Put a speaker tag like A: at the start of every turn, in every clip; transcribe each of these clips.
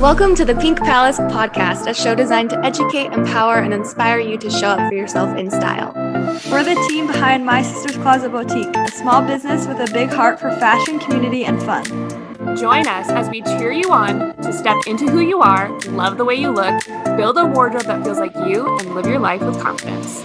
A: Welcome to the Pink Palace podcast, a show designed to educate, empower, and inspire you to show up for yourself in style.
B: We're the team behind My Sister's Closet Boutique, a small business with a big heart for fashion, community, and fun.
C: Join us as we cheer you on to step into who you are, love the way you look, build a wardrobe that feels like you, and live your life with confidence.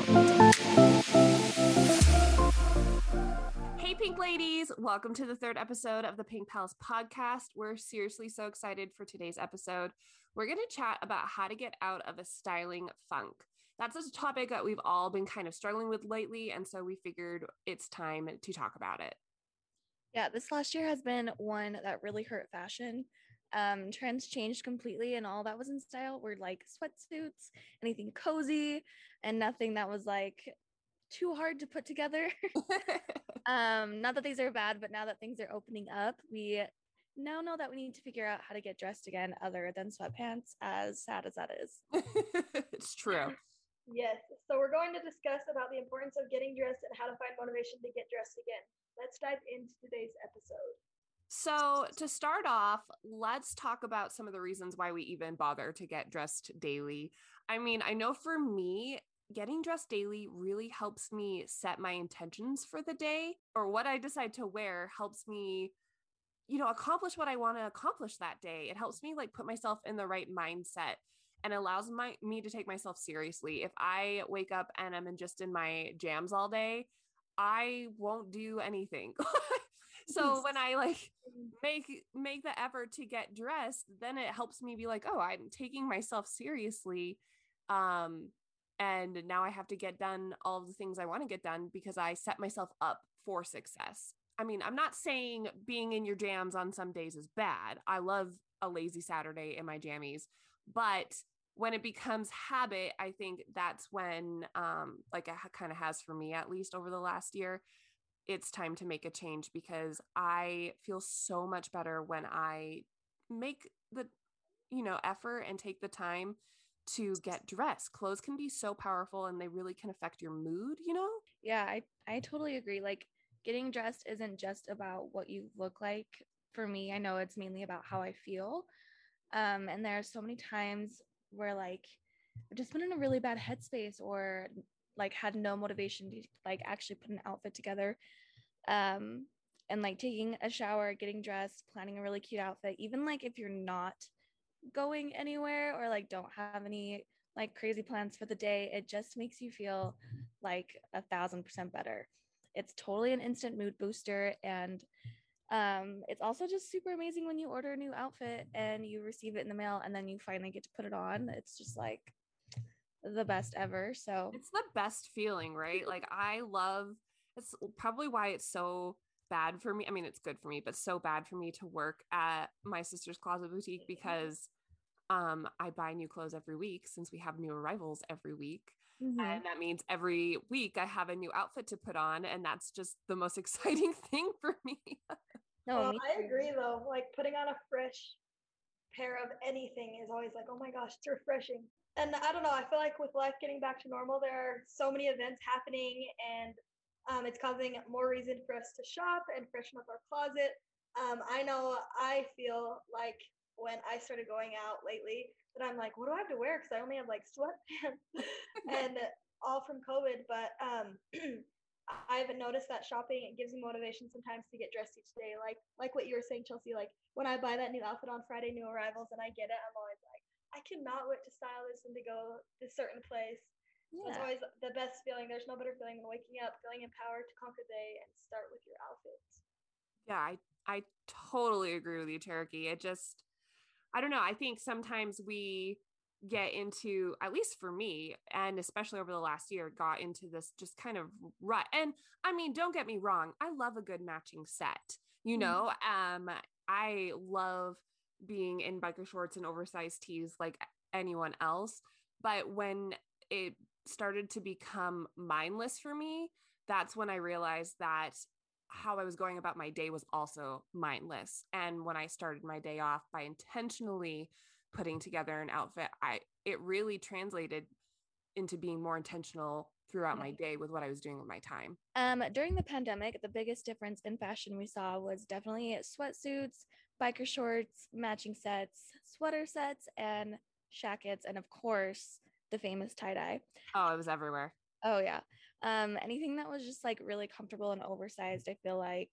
C: Ladies! Welcome to the third episode of the Pink Palace podcast. We're seriously so excited for today's episode. We're going to chat about how to get out of a styling funk. That's a topic that we've all been kind of struggling with lately, and so we figured it's time to talk about it.
A: Yeah, this last year has been one that really hurt fashion. Um, trends changed completely, and all that was in style were like sweatsuits, anything cozy, and nothing that was like too hard to put together. um, not that these are bad, but now that things are opening up, we now know that we need to figure out how to get dressed again other than sweatpants, as sad as that is.
C: it's true.
D: Yes. So we're going to discuss about the importance of getting dressed and how to find motivation to get dressed again. Let's dive into today's episode.
C: So, to start off, let's talk about some of the reasons why we even bother to get dressed daily. I mean, I know for me, getting dressed daily really helps me set my intentions for the day or what I decide to wear helps me you know accomplish what I want to accomplish that day. It helps me like put myself in the right mindset and allows my me to take myself seriously. If I wake up and I'm in just in my jams all day, I won't do anything. so when I like make make the effort to get dressed, then it helps me be like, oh, I'm taking myself seriously. Um, and now I have to get done all of the things I want to get done because I set myself up for success. I mean, I'm not saying being in your jams on some days is bad. I love a lazy Saturday in my jammies, but when it becomes habit, I think that's when, um, like it kind of has for me at least over the last year, it's time to make a change because I feel so much better when I make the, you know, effort and take the time to get dressed. Clothes can be so powerful and they really can affect your mood, you know?
A: Yeah, I, I totally agree. Like getting dressed isn't just about what you look like. For me, I know it's mainly about how I feel. Um, and there are so many times where like I've just been in a really bad headspace or like had no motivation to like actually put an outfit together. Um, and like taking a shower, getting dressed, planning a really cute outfit, even like if you're not going anywhere or like don't have any like crazy plans for the day, it just makes you feel like a thousand percent better. It's totally an instant mood booster. And um, it's also just super amazing when you order a new outfit and you receive it in the mail and then you finally get to put it on. It's just like the best ever. So
C: it's the best feeling, right? Like I love it's probably why it's so bad for me. I mean, it's good for me, but so bad for me to work at my sister's closet boutique because um, I buy new clothes every week since we have new arrivals every week. Mm-hmm. And that means every week I have a new outfit to put on. And that's just the most exciting thing for me.
D: no, well, I agree though. Like putting on a fresh pair of anything is always like, oh my gosh, it's refreshing. And I don't know, I feel like with life getting back to normal, there are so many events happening and um, it's causing more reason for us to shop and freshen up our closet. Um, I know I feel like when I started going out lately that I'm like, what do I have to wear? Because I only have like sweatpants and all from COVID. But um, I've noticed that shopping it gives me motivation sometimes to get dressed each day. Like like what you were saying, Chelsea. Like when I buy that new outfit on Friday, new arrivals, and I get it, I'm always like, I cannot wait to style this and to go to a certain place. Yeah. It's always the best feeling. There's no better feeling than waking up, feeling empowered to conquer the day and start with your outfits.
C: Yeah, I I totally agree with you, Cherokee. It just I don't know. I think sometimes we get into at least for me and especially over the last year got into this just kind of rut and i mean don't get me wrong i love a good matching set you mm-hmm. know um i love being in biker shorts and oversized tees like anyone else but when it started to become mindless for me, that's when I realized that how I was going about my day was also mindless. And when I started my day off by intentionally putting together an outfit, I it really translated into being more intentional throughout my day with what I was doing with my time.
A: Um, during the pandemic, the biggest difference in fashion we saw was definitely sweatsuits, biker shorts, matching sets, sweater sets, and shackets, and of course, the famous tie dye.
C: Oh, it was everywhere.
A: Oh, yeah. Um, anything that was just like really comfortable and oversized, I feel like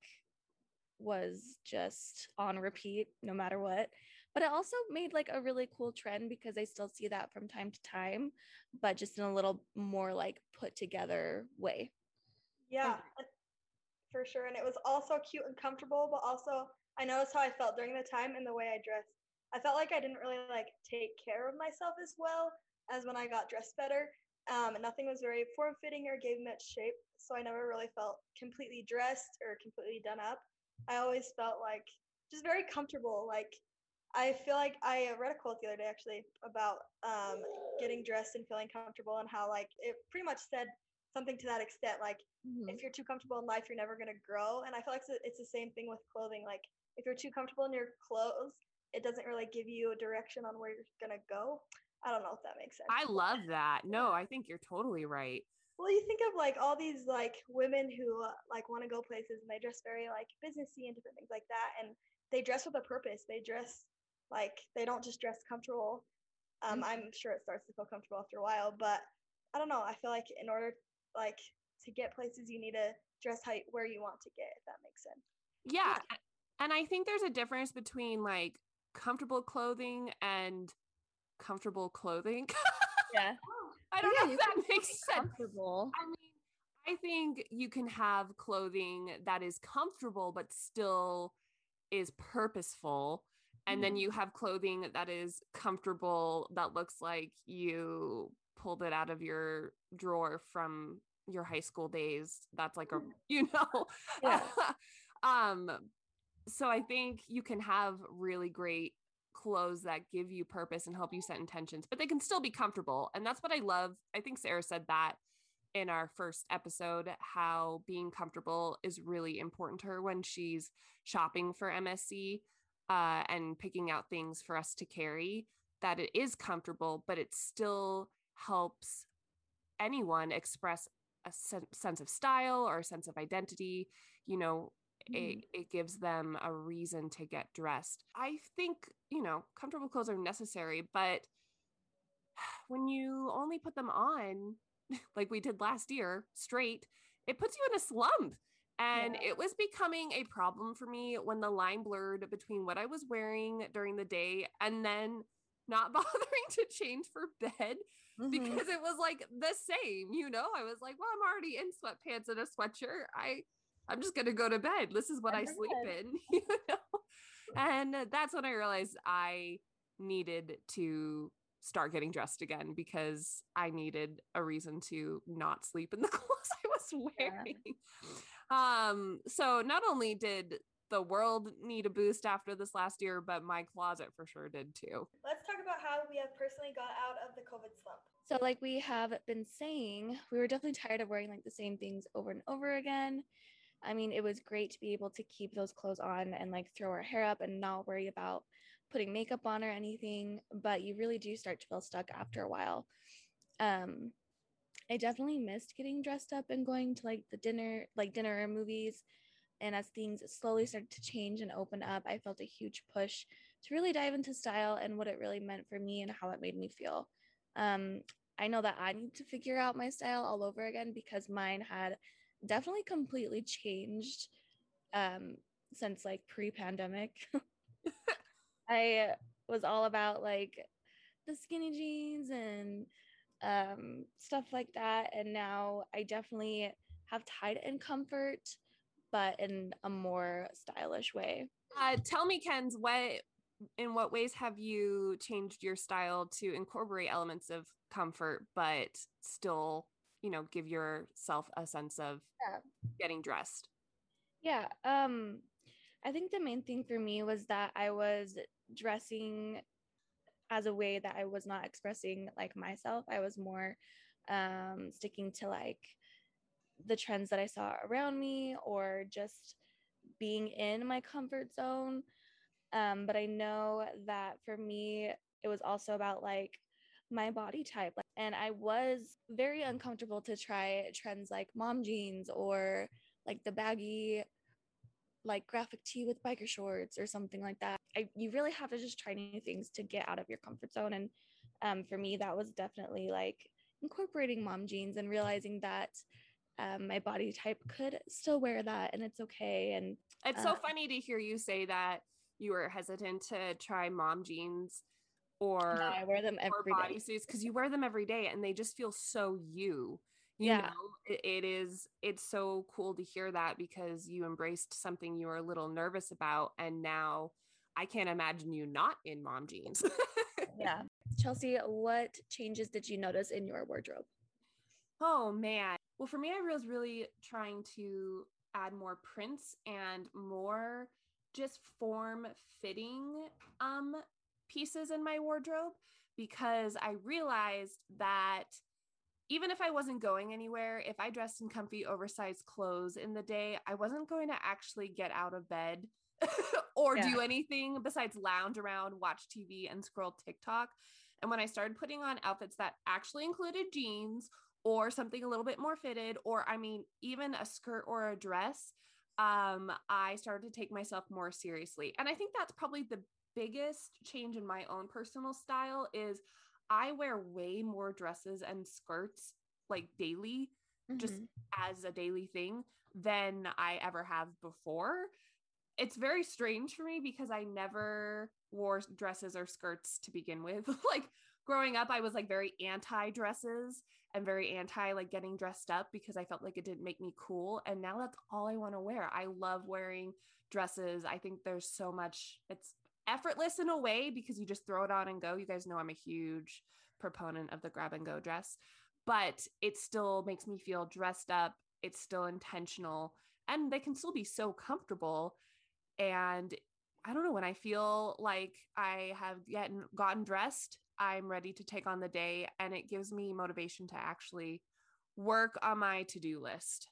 A: was just on repeat no matter what. But it also made like a really cool trend because I still see that from time to time, but just in a little more like put together way.
D: Yeah, for sure. And it was also cute and comfortable, but also I noticed how I felt during the time and the way I dressed. I felt like I didn't really like take care of myself as well as when I got dressed better. Um, nothing was very form fitting or gave much shape. So I never really felt completely dressed or completely done up. I always felt like just very comfortable. Like I feel like I read a quote the other day actually about um, getting dressed and feeling comfortable and how like it pretty much said something to that extent like mm-hmm. if you're too comfortable in life you're never going to grow and i feel like it's the same thing with clothing like if you're too comfortable in your clothes it doesn't really give you a direction on where you're going to go i don't know if that makes sense.
C: I love that. No i think you're totally right.
D: Well you think of like all these like women who uh, like want to go places and they dress very like businessy and different things like that and they dress with a purpose. They dress like they don't just dress comfortable. Um, mm-hmm. i'm sure it starts to feel comfortable after a while but i don't know. I feel like in order like to get places you need to dress height where you want to get if that makes sense.
C: Yeah. yeah. and i think there's a difference between like comfortable clothing and comfortable clothing
A: yeah
C: i don't yeah, know if that makes sense i mean i think you can have clothing that is comfortable but still is purposeful and then mm-hmm. you have clothing that is comfortable that looks like you pulled it out of your drawer from your high school days that's like a mm. you know yeah. um so i think you can have really great clothes that give you purpose and help you set intentions but they can still be comfortable and that's what i love i think sarah said that in our first episode how being comfortable is really important to her when she's shopping for msc uh, and picking out things for us to carry that it is comfortable but it still helps anyone express a sen- sense of style or a sense of identity you know. It, mm-hmm. it gives them a reason to get dressed i think you know comfortable clothes are necessary but when you only put them on like we did last year straight it puts you in a slump and yeah. it was becoming a problem for me when the line blurred between what I was wearing during the day and then not bothering to change for bed mm-hmm. because it was like the same, you know. I was like, well, I'm already in sweatpants and a sweatshirt. I I'm just gonna go to bed. This is what I sleep in, you know. And that's when I realized I needed to start getting dressed again because I needed a reason to not sleep in the clothes I was wearing. Yeah. Um, so not only did the world need a boost after this last year, but my closet for sure did too.
D: Let's talk about how we have personally got out of the COVID slump.
A: So, like we have been saying, we were definitely tired of wearing like the same things over and over again. I mean, it was great to be able to keep those clothes on and like throw our hair up and not worry about putting makeup on or anything, but you really do start to feel stuck after a while. Um, I definitely missed getting dressed up and going to like the dinner, like dinner or movies and as things slowly started to change and open up, I felt a huge push to really dive into style and what it really meant for me and how it made me feel. Um, I know that I need to figure out my style all over again because mine had definitely completely changed um, since like pre pandemic. I was all about like the skinny jeans and um, stuff like that. And now I definitely have tied in comfort but in a more stylish way.
C: Uh, tell me, Kenz, what in what ways have you changed your style to incorporate elements of comfort, but still, you know, give yourself a sense of yeah. getting dressed?
A: Yeah. Um, I think the main thing for me was that I was dressing as a way that I was not expressing like myself. I was more um, sticking to like the trends that I saw around me or just being in my comfort zone. Um, but I know that for me, it was also about like my body type. And I was very uncomfortable to try trends like mom jeans or like the baggy like graphic tee with biker shorts or something like that. I, you really have to just try new things to get out of your comfort zone. And um, for me, that was definitely like incorporating mom jeans and realizing that um, my body type could still wear that and it's okay. And
C: it's uh, so funny to hear you say that you were hesitant to try mom jeans or
A: yeah, I wear them every
C: bodysuits because you wear them every day and they just feel so you. You yeah. know, it, it is it's so cool to hear that because you embraced something you were a little nervous about and now I can't imagine you not in mom jeans.
A: yeah. Chelsea, what changes did you notice in your wardrobe?
C: Oh man. Well, for me, I was really trying to add more prints and more just form fitting um pieces in my wardrobe because I realized that even if I wasn't going anywhere, if I dressed in comfy, oversized clothes in the day, I wasn't going to actually get out of bed or yeah. do anything besides lounge around, watch TV, and scroll TikTok. And when I started putting on outfits that actually included jeans or something a little bit more fitted, or I mean, even a skirt or a dress, um, I started to take myself more seriously. And I think that's probably the biggest change in my own personal style is I wear way more dresses and skirts like daily, mm-hmm. just as a daily thing than I ever have before. It's very strange for me because I never wore dresses or skirts to begin with. like growing up, I was like very anti dresses and very anti like getting dressed up because I felt like it didn't make me cool. And now that's all I want to wear. I love wearing dresses. I think there's so much, it's effortless in a way because you just throw it on and go. You guys know I'm a huge proponent of the grab and go dress, but it still makes me feel dressed up. It's still intentional and they can still be so comfortable. And I don't know, when I feel like I have yet gotten dressed, I'm ready to take on the day and it gives me motivation to actually work on my to-do list.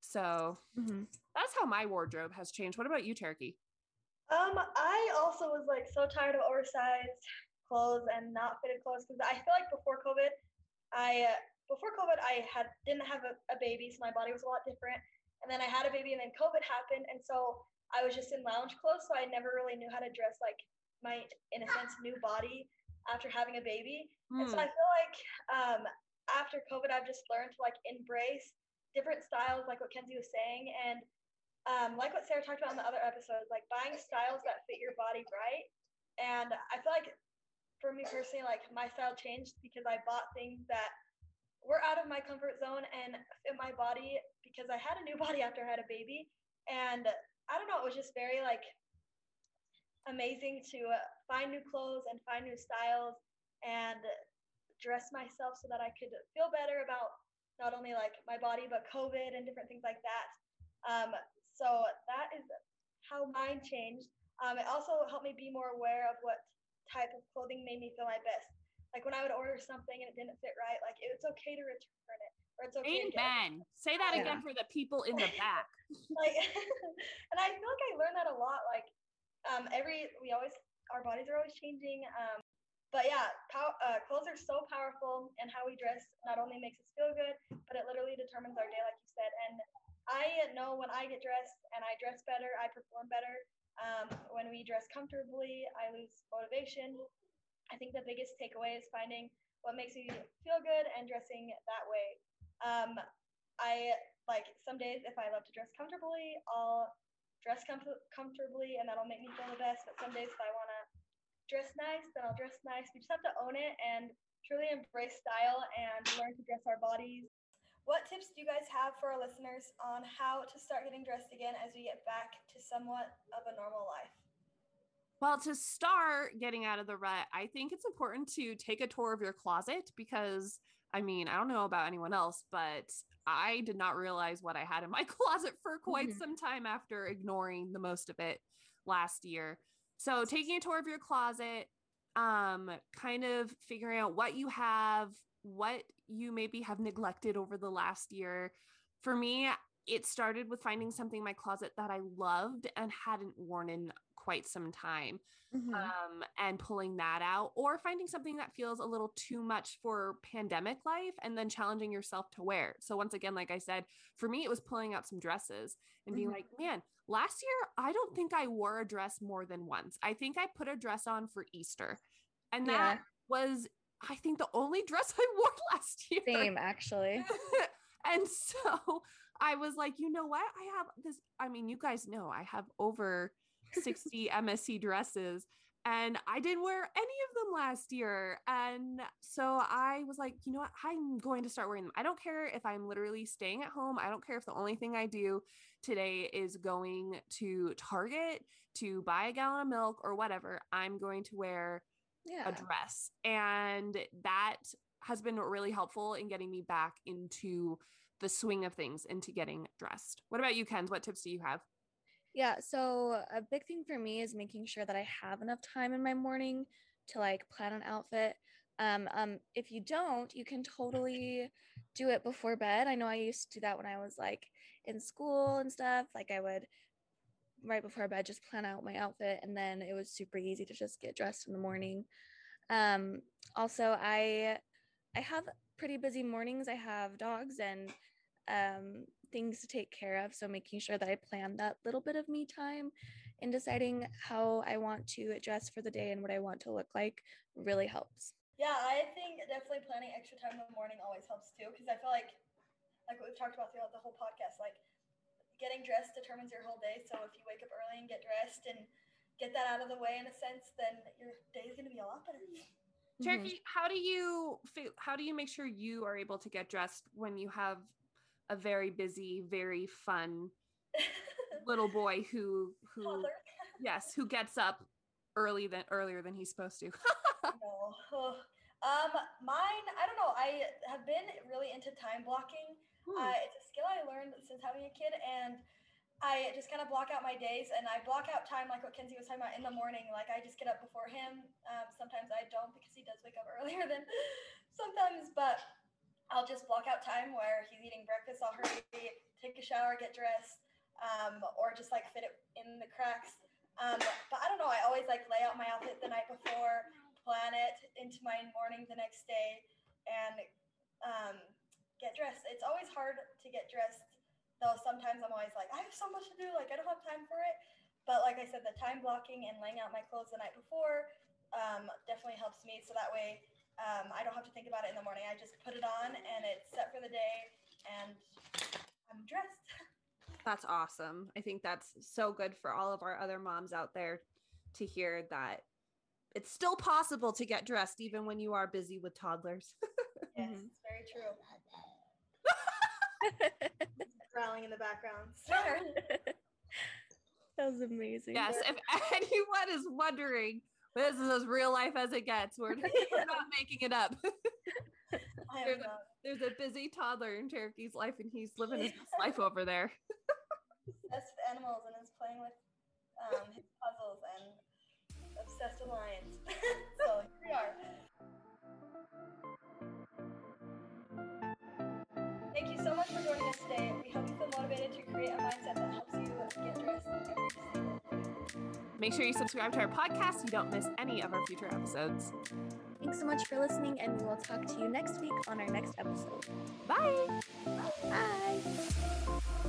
C: So mm-hmm. that's how my wardrobe has changed. What about you, Cherokee?
D: Um, I also was like so tired of oversized clothes and not fitted clothes because I feel like before COVID, I uh, before COVID I had didn't have a, a baby, so my body was a lot different. And then I had a baby, and then COVID happened, and so I was just in lounge clothes, so I never really knew how to dress like my, in a sense, new body after having a baby. Mm. And so I hmm. feel like um, after COVID, I've just learned to like embrace different styles, like what Kenzie was saying, and um, like what Sarah talked about in the other episodes, like buying styles that fit your body right. And I feel like for me personally, like my style changed because I bought things that were out of my comfort zone and fit my body because I had a new body after I had a baby. And I don't know, it was just very like amazing to find new clothes and find new styles and dress myself so that I could feel better about not only like my body but COVID and different things like that. Um, so that is how mine changed. Um, it also helped me be more aware of what type of clothing made me feel my best. Like when I would order something and it didn't fit right, like it's okay to return it. Or it's okay
C: Amen. Say that yeah. again for the people in the back.
D: like and I feel like I learned that a lot. Like um every we always our bodies are always changing. Um but yeah, pow- uh, clothes are so powerful, and how we dress not only makes us feel good, but it literally determines our day, like you said. And I know when I get dressed and I dress better, I perform better. Um, when we dress comfortably, I lose motivation. I think the biggest takeaway is finding what makes you feel good and dressing that way. Um, I like some days if I love to dress comfortably, I'll dress com- comfortably and that'll make me feel the best. But some days if I want to dress nice, then I'll dress nice. We just have to own it and truly embrace style and learn to dress our bodies what tips do you guys have for our listeners on how to start getting dressed again as we get back to somewhat of a normal life?
C: Well, to start getting out of the rut, I think it's important to take a tour of your closet because I mean, I don't know about anyone else, but I did not realize what I had in my closet for quite mm-hmm. some time after ignoring the most of it last year. So, taking a tour of your closet, um, kind of figuring out what you have, what you maybe have neglected over the last year. For me, it started with finding something in my closet that I loved and hadn't worn in quite some time
A: Mhm.
C: um, and pulling that out, or finding something that feels a little too much for pandemic life and then challenging yourself to wear. So, once again, like I said, for me, it was pulling out some dresses and being
A: Mhm.
C: like, man, last year, I don't think I wore a dress more than once. I think I put a dress on for Easter, and that
A: Yeah.
C: was, I think, the only dress I wore last year.
A: Same, actually.
C: and so I was like, you know what? I have this. I mean, you guys know I have over 60 MSC dresses and I didn't wear any of them last year. And so I was like, you know what? I'm going to start wearing them. I don't care if I'm literally staying at home. I don't care if the only thing I do today is going to Target to buy a gallon of milk or whatever. I'm going to wear
A: Yeah.
C: a dress. And that has been really helpful in getting me back into the swing of things, into getting dressed. What about you, Kens? What tips do you have?
A: Yeah, so a big thing for me is making sure that I have enough time in my morning to like plan an outfit. Um, um, if you don't, you can totally do it before bed. I know I used to do that when I was like in school and stuff. Like I would right before bed just plan out my outfit and then it was super easy to just get dressed in the morning. Um, also I I have pretty busy mornings. I have dogs and um, things to take care of. So making sure that I plan that little bit of me time in deciding how I want to dress for the day and what I want to look like really helps.
D: Yeah, I think definitely planning extra time in the morning always helps too, because I feel like, like what we've talked about throughout the whole podcast, like getting dressed determines your whole day. So if you wake up early and get dressed and get that out of the way in a sense, then your day is going to be a lot better.
A: Mhm.
C: How do you feel, how do you make sure you are able to get dressed when you have a very busy, very fun little boy who who yes, who gets up early than earlier than he's supposed to?
D: no. Ugh. Um, mine, I don't know. I have been really into time blocking. Uh, it's a skill I learned since having a kid, and I just kind of block out my days, and I block out time like what Kenzie was talking about in the morning. Like I just get up before him. Um, sometimes I don't because he does wake up earlier than sometimes, but I'll just block out time where he's eating breakfast. I'll hurry, take a shower, get dressed, um, or just like fit it in the cracks. Um, but I don't know. I always like lay out my outfit the night before, plan it into my morning the next day, and um, get dressed. It's always hard to get dressed, though. Sometimes I'm always like, I have so much to do. Like I don't have time for it. But like I said, the time blocking and laying out my clothes the night before um, definitely helps me. So that way, um, I don't have to think about it in the morning. I just put it on and it's set for the day, and I'm dressed.
C: That's awesome. I think that's so good for all of our other moms out there to hear that it's still possible to get dressed even when you are busy with toddlers.
D: Yes, it's very true. Growling in the background.
A: that was amazing.
C: yes, if anyone is wondering, this is as real life as it gets. We're, we're not making it up. There's a- There's a busy toddler in Cherokee's life, and he's living his best life over there.
D: obsessed with animals and is playing with um, his puzzles and obsessed with lions. For joining us today. We hope you feel motivated to create a mindset that helps you get dressed every single day.
C: Make sure you subscribe to our podcast so you don't miss any of our future episodes.
A: Thanks so much for listening, and we will talk to you next week on our next episode.
C: Bye.
A: Bye.